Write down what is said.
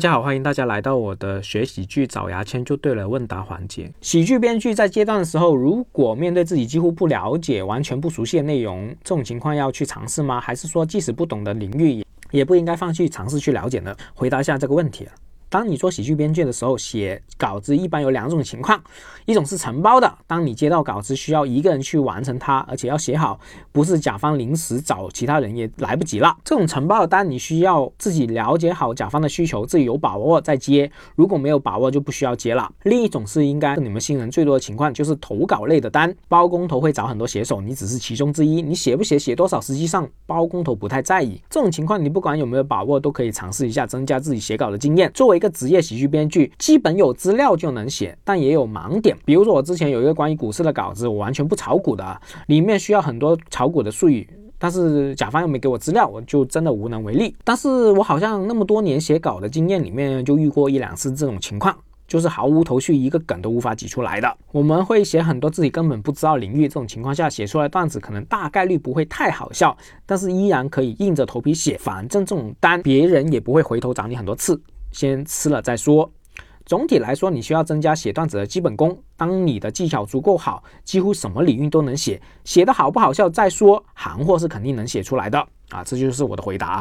大家好，欢迎大家来到我的学喜剧找牙签就对了问答环节。喜剧编剧在阶段的时候，如果面对自己几乎不了解、完全不熟悉的内容，这种情况要去尝试吗？还是说即使不懂的领域也也不应该放弃尝试去了解呢？回答一下这个问题。当你做喜剧编剧的时候，写稿子一般有两种情况，一种是承包的，当你接到稿子需要一个人去完成它，而且要写好，不是甲方临时找其他人也来不及了。这种承包的单，你需要自己了解好甲方的需求，自己有把握再接，如果没有把握就不需要接了。另一种是应该你们新人最多的情况，就是投稿类的单，包工头会找很多写手，你只是其中之一，你写不写写多少，实际上包工头不太在意。这种情况你不管有没有把握，都可以尝试一下，增加自己写稿的经验。作为一个职业喜剧编剧，基本有资料就能写，但也有盲点。比如说，我之前有一个关于股市的稿子，我完全不炒股的，里面需要很多炒股的术语，但是甲方又没给我资料，我就真的无能为力。但是我好像那么多年写稿的经验里面，就遇过一两次这种情况，就是毫无头绪，一个梗都无法挤出来的。我们会写很多自己根本不知道领域，这种情况下写出来段子可能大概率不会太好笑，但是依然可以硬着头皮写，反正这种单别人也不会回头找你很多次。先吃了再说。总体来说，你需要增加写段子的基本功。当你的技巧足够好，几乎什么领域都能写。写的好不好笑再说，行货是肯定能写出来的啊！这就是我的回答啊。